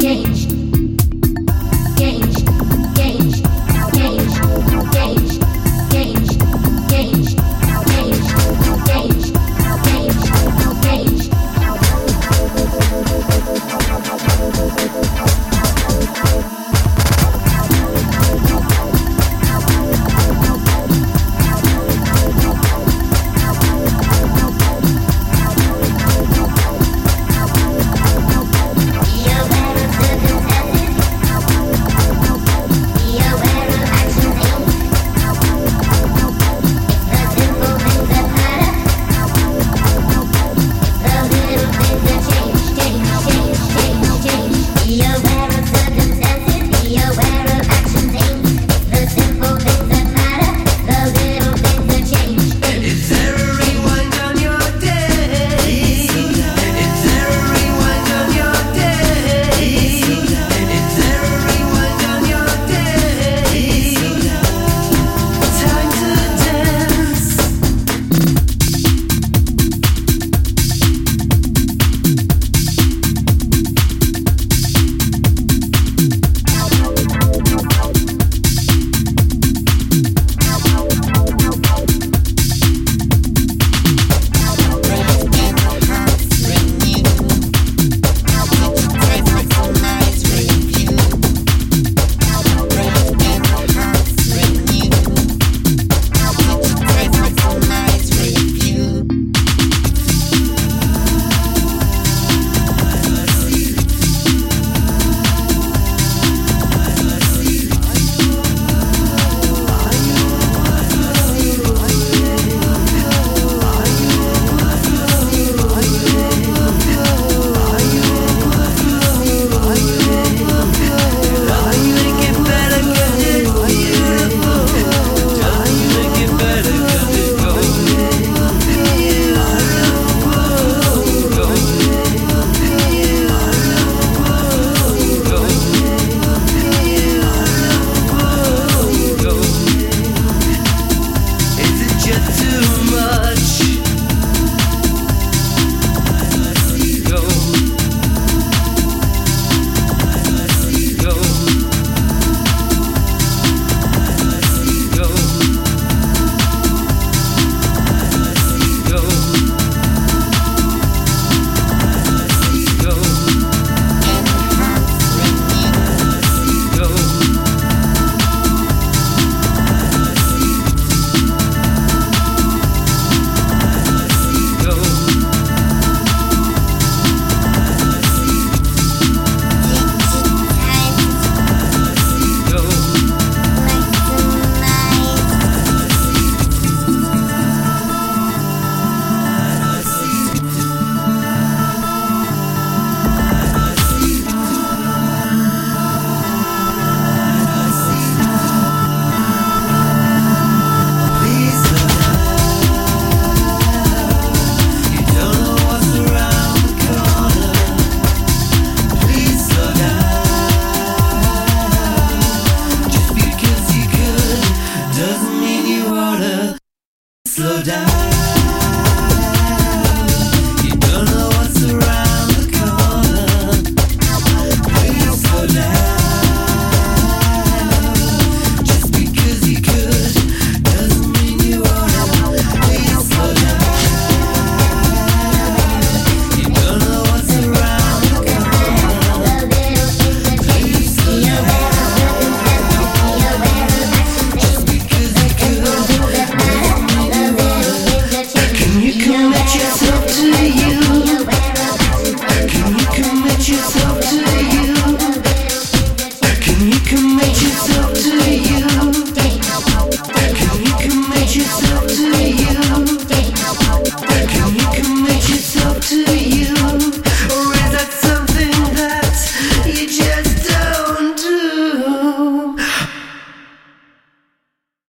Change. Slow down.